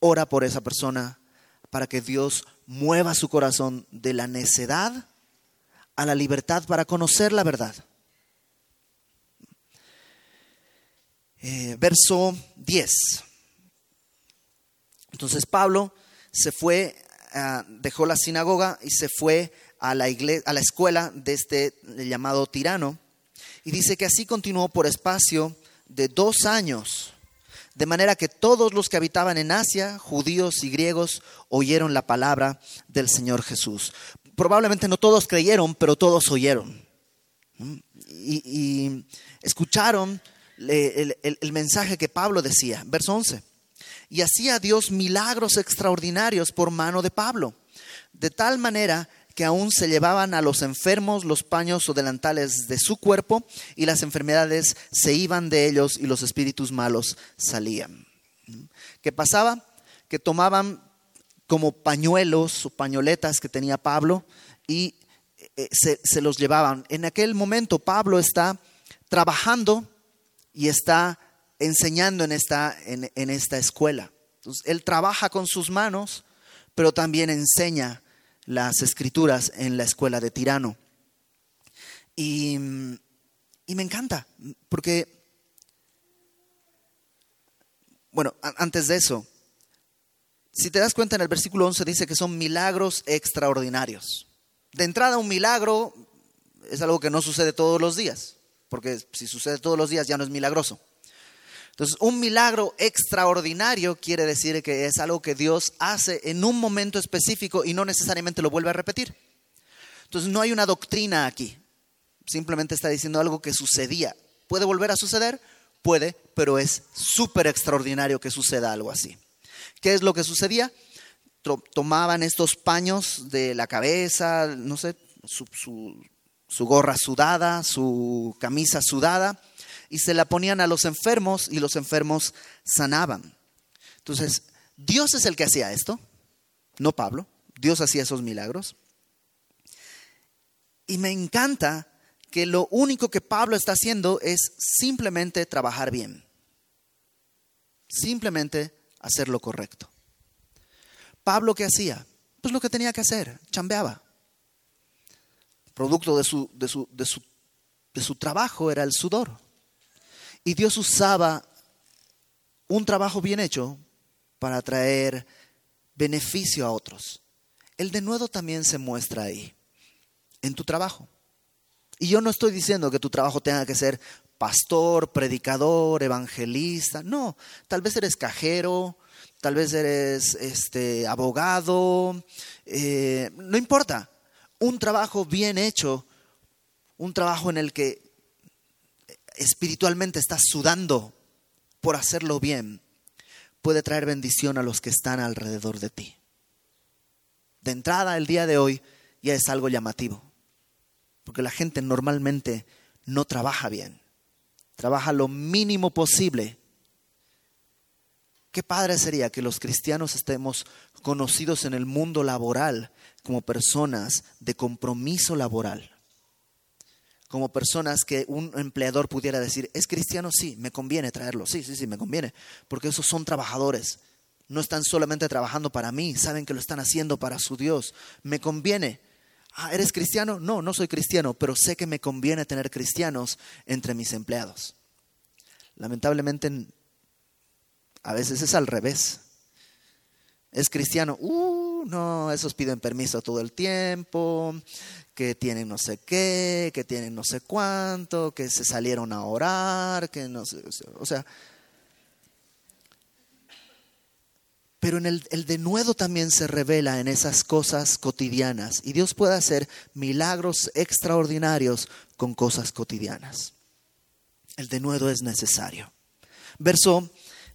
A: ora por esa persona para que Dios mueva su corazón de la necedad a la libertad para conocer la verdad. Eh, verso 10. Entonces Pablo se fue, ah, dejó la sinagoga y se fue a la, iglesia, a la escuela de este llamado tirano. Y dice que así continuó por espacio de dos años de manera que todos los que habitaban en Asia, judíos y griegos, oyeron la palabra del Señor Jesús. Probablemente no todos creyeron, pero todos oyeron. Y, escucharon el, el mensaje que Pablo decía. Verso 11. Y hacía Dios milagros extraordinarios por mano de Pablo, de tal manera que aún se llevaban a los enfermos los paños o delantales de su cuerpo y las enfermedades se iban de ellos y los espíritus malos salían. ¿Qué pasaba? Que tomaban como pañuelos o pañoletas que tenía Pablo y eh, se, los llevaban. En aquel momento Pablo está trabajando y está enseñando en esta, en, esta escuela. él trabaja con sus manos, pero también enseña las escrituras en la escuela de Tirano. Y, y me encanta, porque, bueno, antes de eso, si te das cuenta en el versículo 11 dice que son milagros extraordinarios. De entrada, un milagro es algo que no sucede todos los días, porque si sucede todos los días ya no es milagroso. Entonces, un milagro extraordinario quiere decir que es algo que Dios hace en un momento específico y no necesariamente lo vuelve a repetir. Entonces, no hay una doctrina aquí. Simplemente está diciendo algo que sucedía. ¿Puede volver a suceder? Puede, pero es súper extraordinario que suceda algo así. ¿Qué es lo que sucedía? Tomaban estos paños de la cabeza, no sé, su, su gorra sudada, su camisa sudada, y se la ponían a los enfermos y los enfermos sanaban. Entonces, Dios es el que hacía esto, no Pablo. Dios hacía esos milagros. Y me encanta que lo único que Pablo está haciendo es simplemente trabajar bien. Simplemente hacer lo correcto. Pablo, ¿qué hacía? Pues lo que tenía que hacer, chambeaba. Producto de su, de su, de su, de su trabajo era el sudor. Y Dios usaba un trabajo bien hecho para traer beneficio a otros. El denuedo también se muestra ahí, en tu trabajo. Y yo no estoy diciendo que tu trabajo tenga que ser pastor, predicador, evangelista. No, tal vez eres cajero, tal vez eres este, abogado, eh, no importa. Un trabajo bien hecho, un trabajo en el que espiritualmente estás sudando por hacerlo bien, puede traer bendición a los que están alrededor de ti. De entrada, el día de hoy ya es algo llamativo, porque la gente normalmente no trabaja bien, trabaja lo mínimo posible. Qué padre sería que los cristianos estemos conocidos en el mundo laboral como personas de compromiso laboral como personas que un empleador pudiera decir, es cristiano, sí, me conviene traerlo, sí, sí, sí, me conviene, porque esos son trabajadores, no están solamente trabajando para mí, saben que lo están haciendo para su Dios, me conviene. Ah, ¿eres cristiano? No, no soy cristiano, pero sé que me conviene tener cristianos entre mis empleados. Lamentablemente, a veces es al revés. Es cristiano, uh, no, esos piden permiso todo el tiempo, que tienen no sé qué, que tienen no sé cuánto, que se salieron a orar, que no sé, o sea. Pero en el, el denuedo también se revela en esas cosas cotidianas y Dios puede hacer milagros extraordinarios con cosas cotidianas. El denuedo es necesario. Verso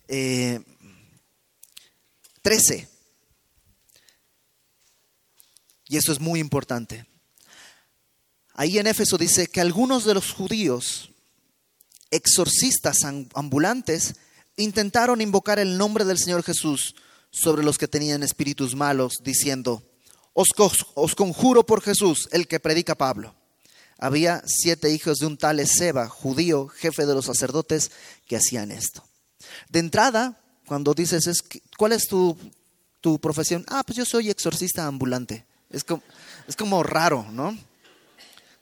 A: 13. Eh, y esto es muy importante. Ahí en Éfeso dice que algunos de los judíos, exorcistas ambulantes, intentaron invocar el nombre del Señor Jesús sobre los que tenían espíritus malos, diciendo, os, conjuro por Jesús, el que predica Pablo. Había siete hijos de un tal Ezeba, judío, jefe de los sacerdotes, que hacían esto. De entrada, cuando dices, ¿cuál es tu, tu profesión? Ah, pues yo soy exorcista ambulante. Es como, es como raro, ¿no?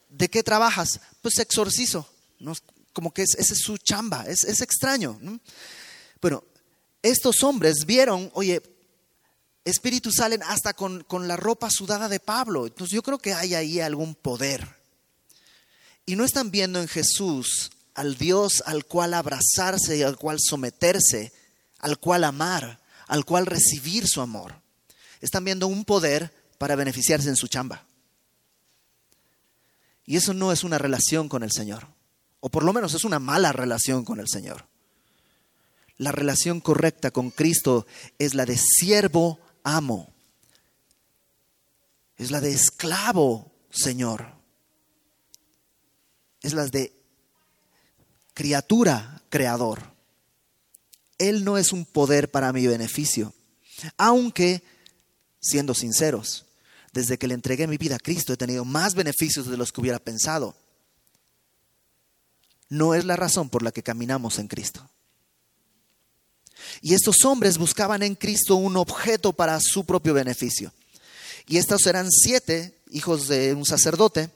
A: ¿De qué trabajas? Pues exorcizo. ¿no? Como que esa es su chamba, es, extraño. Bueno, estos hombres vieron, oye, espíritus salen hasta con, con la ropa sudada de Pablo. Entonces yo creo que hay ahí algún poder. Y no están viendo en Jesús al Dios al cual abrazarse y al cual someterse, al cual amar, al cual recibir su amor. Están viendo un poder para beneficiarse en su chamba. Y eso no es una relación con el Señor. O por lo menos es una mala relación con el Señor. La relación correcta con Cristo es la de siervo amo. Es la de esclavo Señor. Es la de criatura creador. Él no es un poder para mi beneficio. Aunque, siendo sinceros, desde que le entregué mi vida a Cristo he tenido más beneficios de los que hubiera pensado. No es la razón por la que caminamos en Cristo. Y estos hombres buscaban en Cristo un objeto para su propio beneficio. Y estos eran siete hijos de un sacerdote.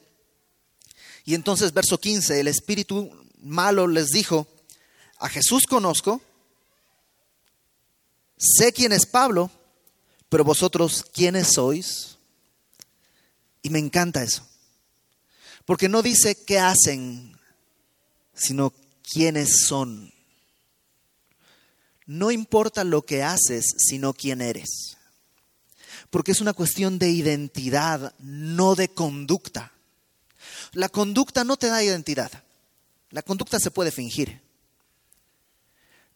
A: Y entonces, verso 15, el espíritu malo les dijo, a Jesús conozco, sé quién es Pablo, pero vosotros, ¿quiénes sois? Y me encanta eso, porque no dice qué hacen, sino quiénes son. No importa lo que haces, sino quién eres. Porque es una cuestión de identidad, no de conducta. La conducta no te da identidad. La conducta se puede fingir.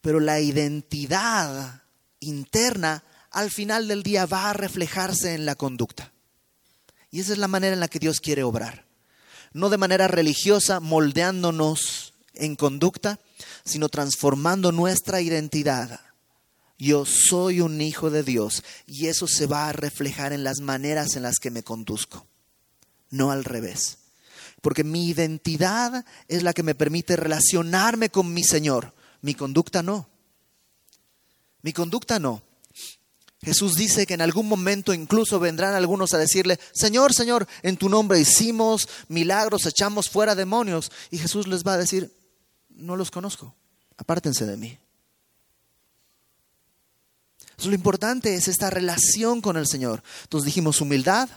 A: Pero la identidad interna al final del día va a reflejarse en la conducta. Y esa es la manera en la que Dios quiere obrar. No de manera religiosa, moldeándonos en conducta, sino transformando nuestra identidad. Yo soy un hijo de Dios y eso se va a reflejar en las maneras en las que me conduzco, no al revés. Porque mi identidad es la que me permite relacionarme con mi Señor, mi conducta no. Mi conducta no. Jesús dice que en algún momento incluso vendrán algunos a decirle, Señor, Señor, en tu nombre hicimos milagros, echamos fuera demonios. Y Jesús les va a decir, no los conozco, apártense de mí. lo importante es esta relación con el Señor. Entonces dijimos humildad,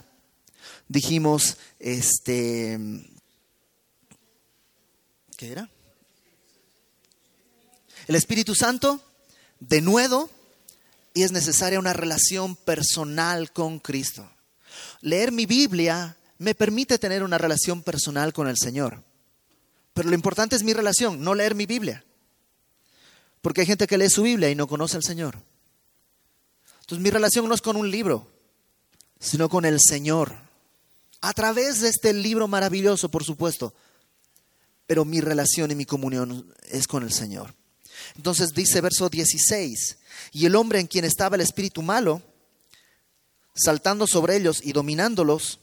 A: dijimos, este, ¿qué era? El Espíritu Santo, de nuevo, y es necesaria una relación personal con Cristo. Leer mi Biblia me permite tener una relación personal con el Señor. Pero lo importante es mi relación, no leer mi Biblia. Porque hay gente que lee su Biblia y no conoce al Señor. Entonces mi relación no es con un libro, sino con el Señor. A través de este libro maravilloso, por supuesto. Pero mi relación y mi comunión es con el Señor. Entonces dice verso 16, y el hombre en quien estaba el espíritu malo, saltando sobre ellos y dominándolos,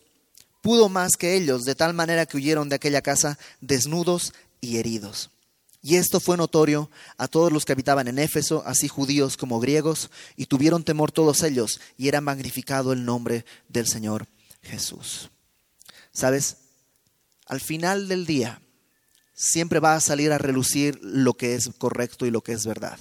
A: pudo más que ellos, de tal manera que huyeron de aquella casa desnudos y heridos. Y esto fue notorio a todos los que habitaban en Éfeso, así judíos como griegos, y tuvieron temor todos ellos, y era magnificado el nombre del Señor Jesús. ¿Sabes? Al final del día, siempre va a salir a relucir lo que es correcto y lo que es verdad.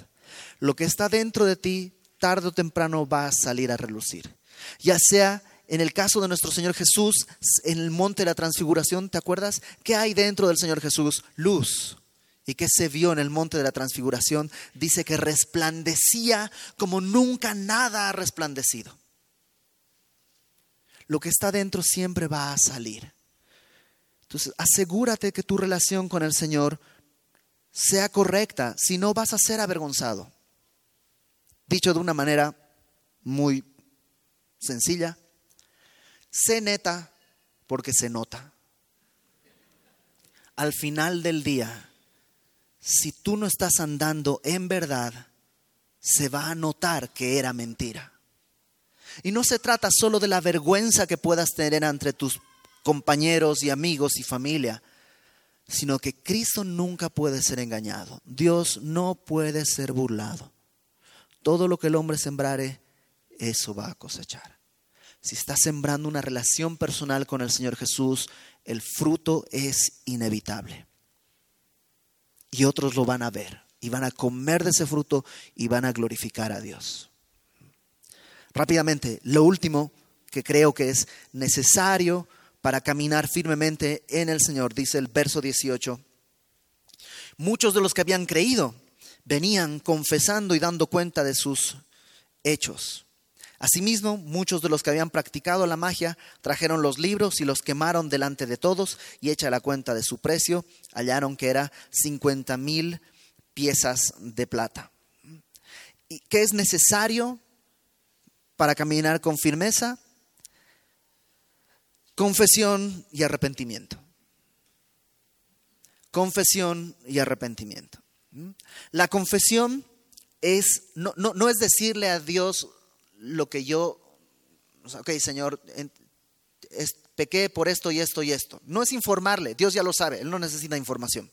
A: Lo que está dentro de ti, tarde o temprano va a salir a relucir. Ya sea en el caso de nuestro Señor Jesús, en el monte de la transfiguración, ¿te acuerdas? ¿Qué hay dentro del Señor Jesús? Luz. ¿Y qué se vio en el monte de la transfiguración? Dice que resplandecía como nunca nada ha resplandecido. Lo que está dentro siempre va a salir. Entonces, asegúrate que tu relación con el Señor sea correcta, si no vas a ser avergonzado. Dicho de una manera muy sencilla, sé neta porque se nota. Al final del día, si tú no estás andando en verdad, se va a notar que era mentira. Y no se trata solo de la vergüenza que puedas tener entre tus compañeros y amigos y familia, sino que Cristo nunca puede ser engañado. Dios no puede ser burlado. Todo lo que el hombre sembrare, eso va a cosechar si estás sembrando una relación personal con el Señor Jesús, el fruto es inevitable. Y otros lo van a ver y van a comer de ese fruto y van a glorificar a Dios. Rápidamente, lo último que creo que es necesario para caminar firmemente en el Señor, dice el verso 18. Muchos de los que habían creído venían confesando y dando cuenta de sus hechos. Asimismo, muchos de los que habían practicado la magia trajeron los libros y los quemaron delante de todos y hecha la cuenta de su precio, hallaron que era 50 mil piezas de plata. ¿Y qué es necesario para caminar con firmeza? Confesión y arrepentimiento. Confesión y arrepentimiento. La confesión es, no, no es decirle a Dios, lo que yo, ok, Señor, pequé por esto y esto y esto. No es informarle, Dios ya lo sabe, Él no necesita información.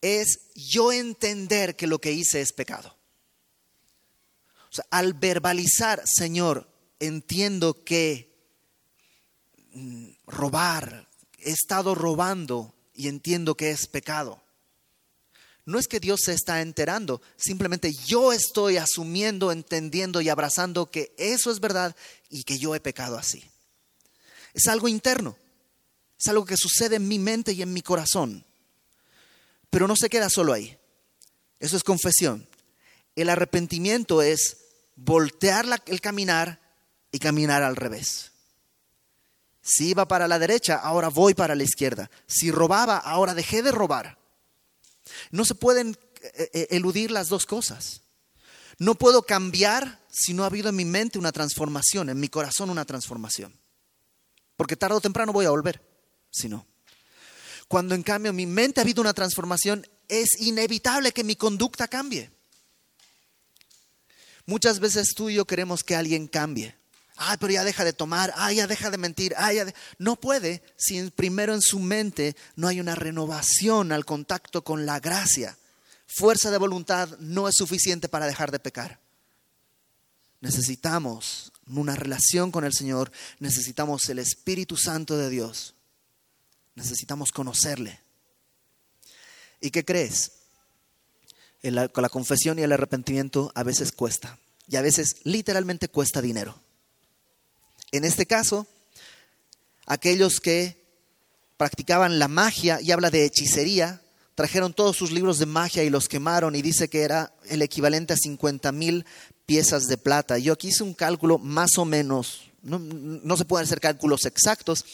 A: Es yo entender que lo que hice es pecado. O sea, al verbalizar, Señor, entiendo que mm, robar, he estado robando y entiendo que es pecado. No es que Dios se está enterando, simplemente yo estoy asumiendo, entendiendo y abrazando que eso es verdad y que yo he pecado así. Es algo interno, es algo que sucede en mi mente y en mi corazón. Pero no se queda solo ahí. Eso es confesión. El arrepentimiento es voltear el caminar y caminar al revés. Si iba para la derecha, ahora voy para la izquierda. Si robaba, ahora dejé de robar. No se pueden eh, eh, eludir las dos cosas. No puedo cambiar si no ha habido en mi mente una transformación, en mi corazón una transformación. Porque tarde o temprano voy a volver, si no. Cuando en cambio en mi mente ha habido una transformación, es inevitable que mi conducta cambie. Muchas veces tú y yo queremos que alguien cambie. Ay, pero ya deja de tomar, ay, ya deja de mentir, ay, ya no puede si primero en su mente no hay una renovación al contacto con la gracia. Fuerza de voluntad no es suficiente para dejar de pecar. Necesitamos una relación con el Señor, necesitamos el Espíritu Santo de Dios, necesitamos conocerle. ¿Y qué crees? con la confesión y el arrepentimiento a veces cuesta, y a veces literalmente cuesta dinero. En este caso, aquellos que practicaban la magia, y habla de hechicería, trajeron todos sus libros de magia y los quemaron y dice que era el equivalente a 50 mil piezas de plata. Yo aquí hice un cálculo más o menos, no, se pueden hacer cálculos exactos,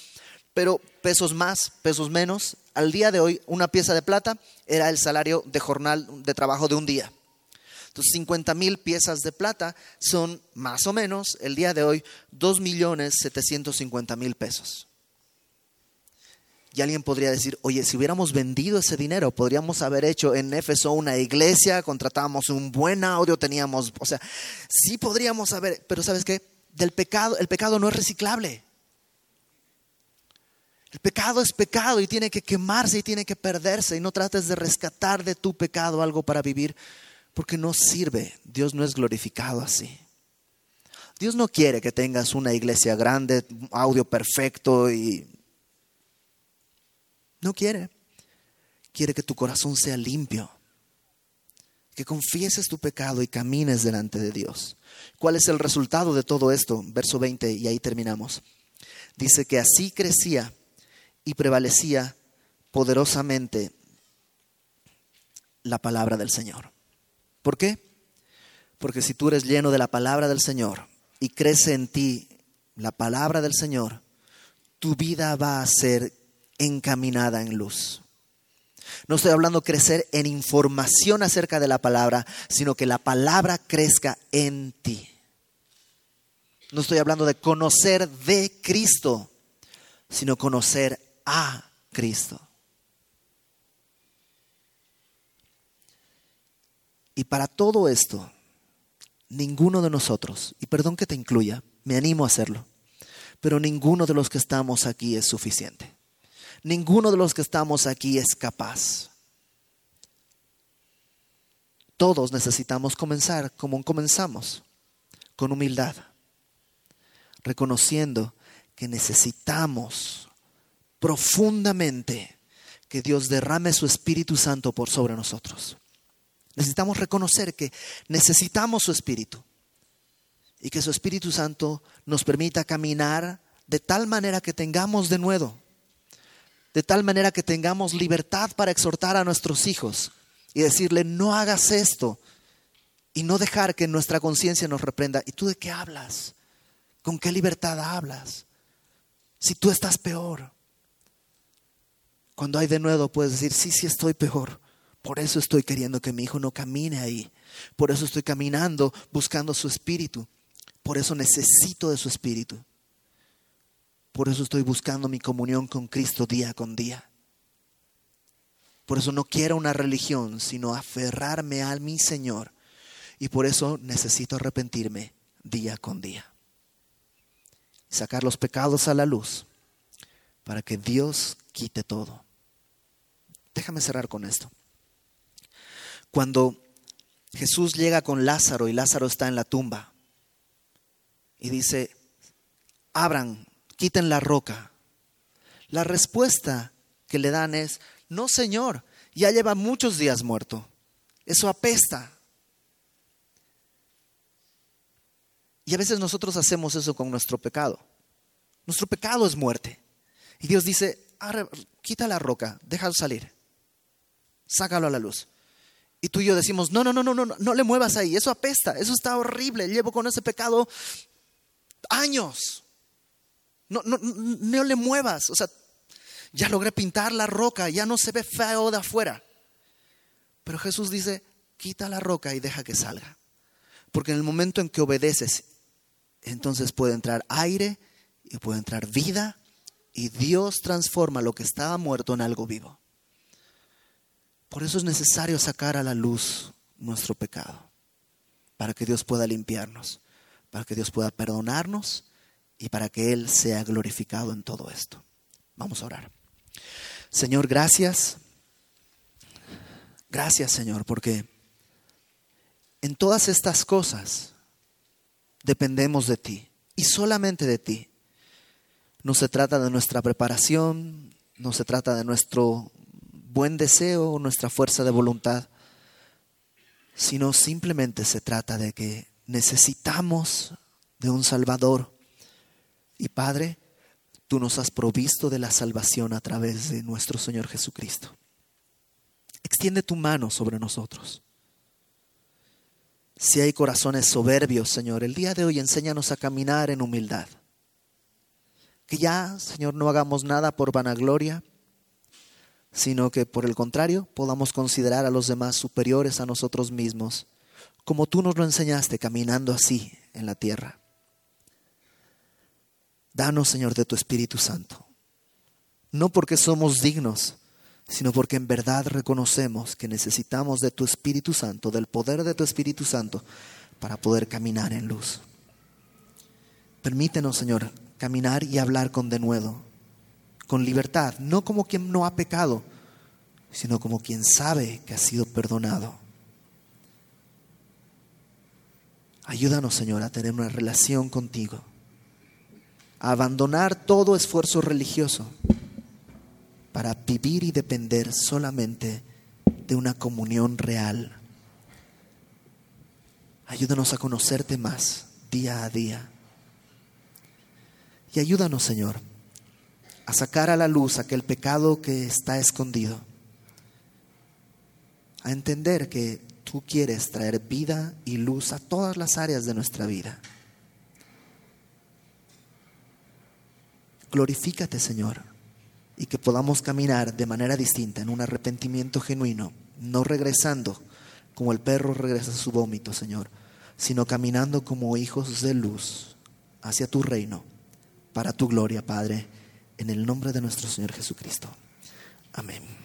A: pero pesos más, pesos menos. Al día de hoy, una pieza de plata era el salario de jornal de trabajo de un día. Entonces, 50 mil piezas de plata son más o menos, el día de hoy, 2 millones 750 mil pesos. Y alguien podría decir, oye, si hubiéramos vendido ese dinero, podríamos haber hecho en Éfeso una iglesia, contratábamos un buen audio, teníamos, o sea, sí podríamos haber, pero ¿sabes qué? Del pecado, el pecado no es reciclable. El pecado es pecado y tiene que quemarse y tiene que perderse y no trates de rescatar de tu pecado algo para vivir porque no sirve. Dios no es glorificado así. Dios no quiere que tengas una iglesia grande, audio perfecto y... No quiere. Quiere que tu corazón sea limpio. Que confieses tu pecado y camines delante de Dios. ¿Cuál es el resultado de todo esto? Verso 20 y ahí terminamos. Dice que así crecía y prevalecía poderosamente la palabra del Señor. ¿Por qué? Porque si tú eres lleno de la palabra del Señor y crece en ti la palabra del Señor, tu vida va a ser encaminada en luz. No estoy hablando crecer en información acerca de la palabra, sino que la palabra crezca en ti. No estoy hablando de conocer de Cristo, sino conocer a Cristo. Y para todo esto, ninguno de nosotros, y perdón que te incluya, me animo a hacerlo, pero ninguno de los que estamos aquí es suficiente. Ninguno de los que estamos aquí es capaz. Todos necesitamos comenzar como comenzamos, con humildad, reconociendo que necesitamos profundamente que Dios derrame su Espíritu Santo por sobre nosotros. Necesitamos reconocer que necesitamos su Espíritu y que su Espíritu Santo nos permita caminar de tal manera que tengamos de nuevo, de tal manera que tengamos libertad para exhortar a nuestros hijos y decirle, no hagas esto y no dejar que nuestra conciencia nos reprenda. ¿Y tú de qué hablas? ¿Con qué libertad hablas? Si tú estás peor. Cuando hay de nuevo puedes decir, sí, sí estoy peor por eso estoy queriendo que mi hijo no camine ahí. Por eso estoy caminando buscando su espíritu. Por eso necesito de su espíritu. Por eso estoy buscando mi comunión con Cristo día con día. Por eso no quiero una religión, sino aferrarme a mi Señor. Y por eso necesito arrepentirme día con día. Sacar los pecados a la luz para que Dios quite todo. Déjame cerrar con esto. Cuando Jesús llega con Lázaro y Lázaro está en la tumba y dice, abran, quiten la roca. La respuesta que le dan es, no Señor, ya lleva muchos días muerto. Eso apesta. Y a veces nosotros hacemos eso con nuestro pecado. Nuestro pecado es muerte. Y Dios dice, quita la roca, déjalo salir. Sácalo a la luz. Y tú y yo decimos, no, no, no, no, no, no le muevas ahí, eso apesta, eso está horrible, llevo con ese pecado años. No, no, no le muevas, o sea, ya logré pintar la roca, ya no se ve feo de afuera. Pero Jesús dice, quita la roca y deja que salga. Porque en el momento en que obedeces, entonces puede entrar aire y puede entrar vida y Dios transforma lo que estaba muerto en algo vivo. Por eso es necesario sacar a la luz nuestro pecado, para que Dios pueda limpiarnos, para que Dios pueda perdonarnos y para que Él sea glorificado en todo esto. Vamos a orar. Señor, gracias. Gracias, Señor, porque en todas estas cosas dependemos de ti y solamente de ti. No se trata de nuestra preparación, no se trata de nuestro buen deseo o nuestra fuerza de voluntad, sino simplemente se trata de que necesitamos de un Salvador. Y Padre, tú nos has provisto de la salvación a través de nuestro Señor Jesucristo. Extiende tu mano sobre nosotros. Si hay corazones soberbios, Señor, el día de hoy enséñanos a caminar en humildad. Que ya, Señor, no hagamos nada por vanagloria, sino que por el contrario podamos considerar a los demás superiores a nosotros mismos, como tú nos lo enseñaste caminando así en la tierra. Danos, Señor, de tu Espíritu Santo, no porque somos dignos, sino porque en verdad reconocemos que necesitamos de tu Espíritu Santo, del poder de tu Espíritu Santo, para poder caminar en luz. Permítenos, Señor, caminar y hablar con denuedo, con libertad, no como quien no ha pecado, sino como quien sabe que ha sido perdonado. Ayúdanos, Señor, a tener una relación contigo, a abandonar todo esfuerzo religioso para vivir y depender solamente de una comunión real. Ayúdanos a conocerte más día a día. Y ayúdanos, Señor, a sacar a la luz aquel pecado que está escondido. A entender que tú quieres traer vida y luz a todas las áreas de nuestra vida. Glorifícate, Señor, y que podamos caminar de manera distinta en un arrepentimiento genuino, no regresando como el perro regresa a su vómito, Señor, sino caminando como hijos de luz hacia tu reino para tu gloria, Padre, en el nombre de nuestro Señor Jesucristo. Amén.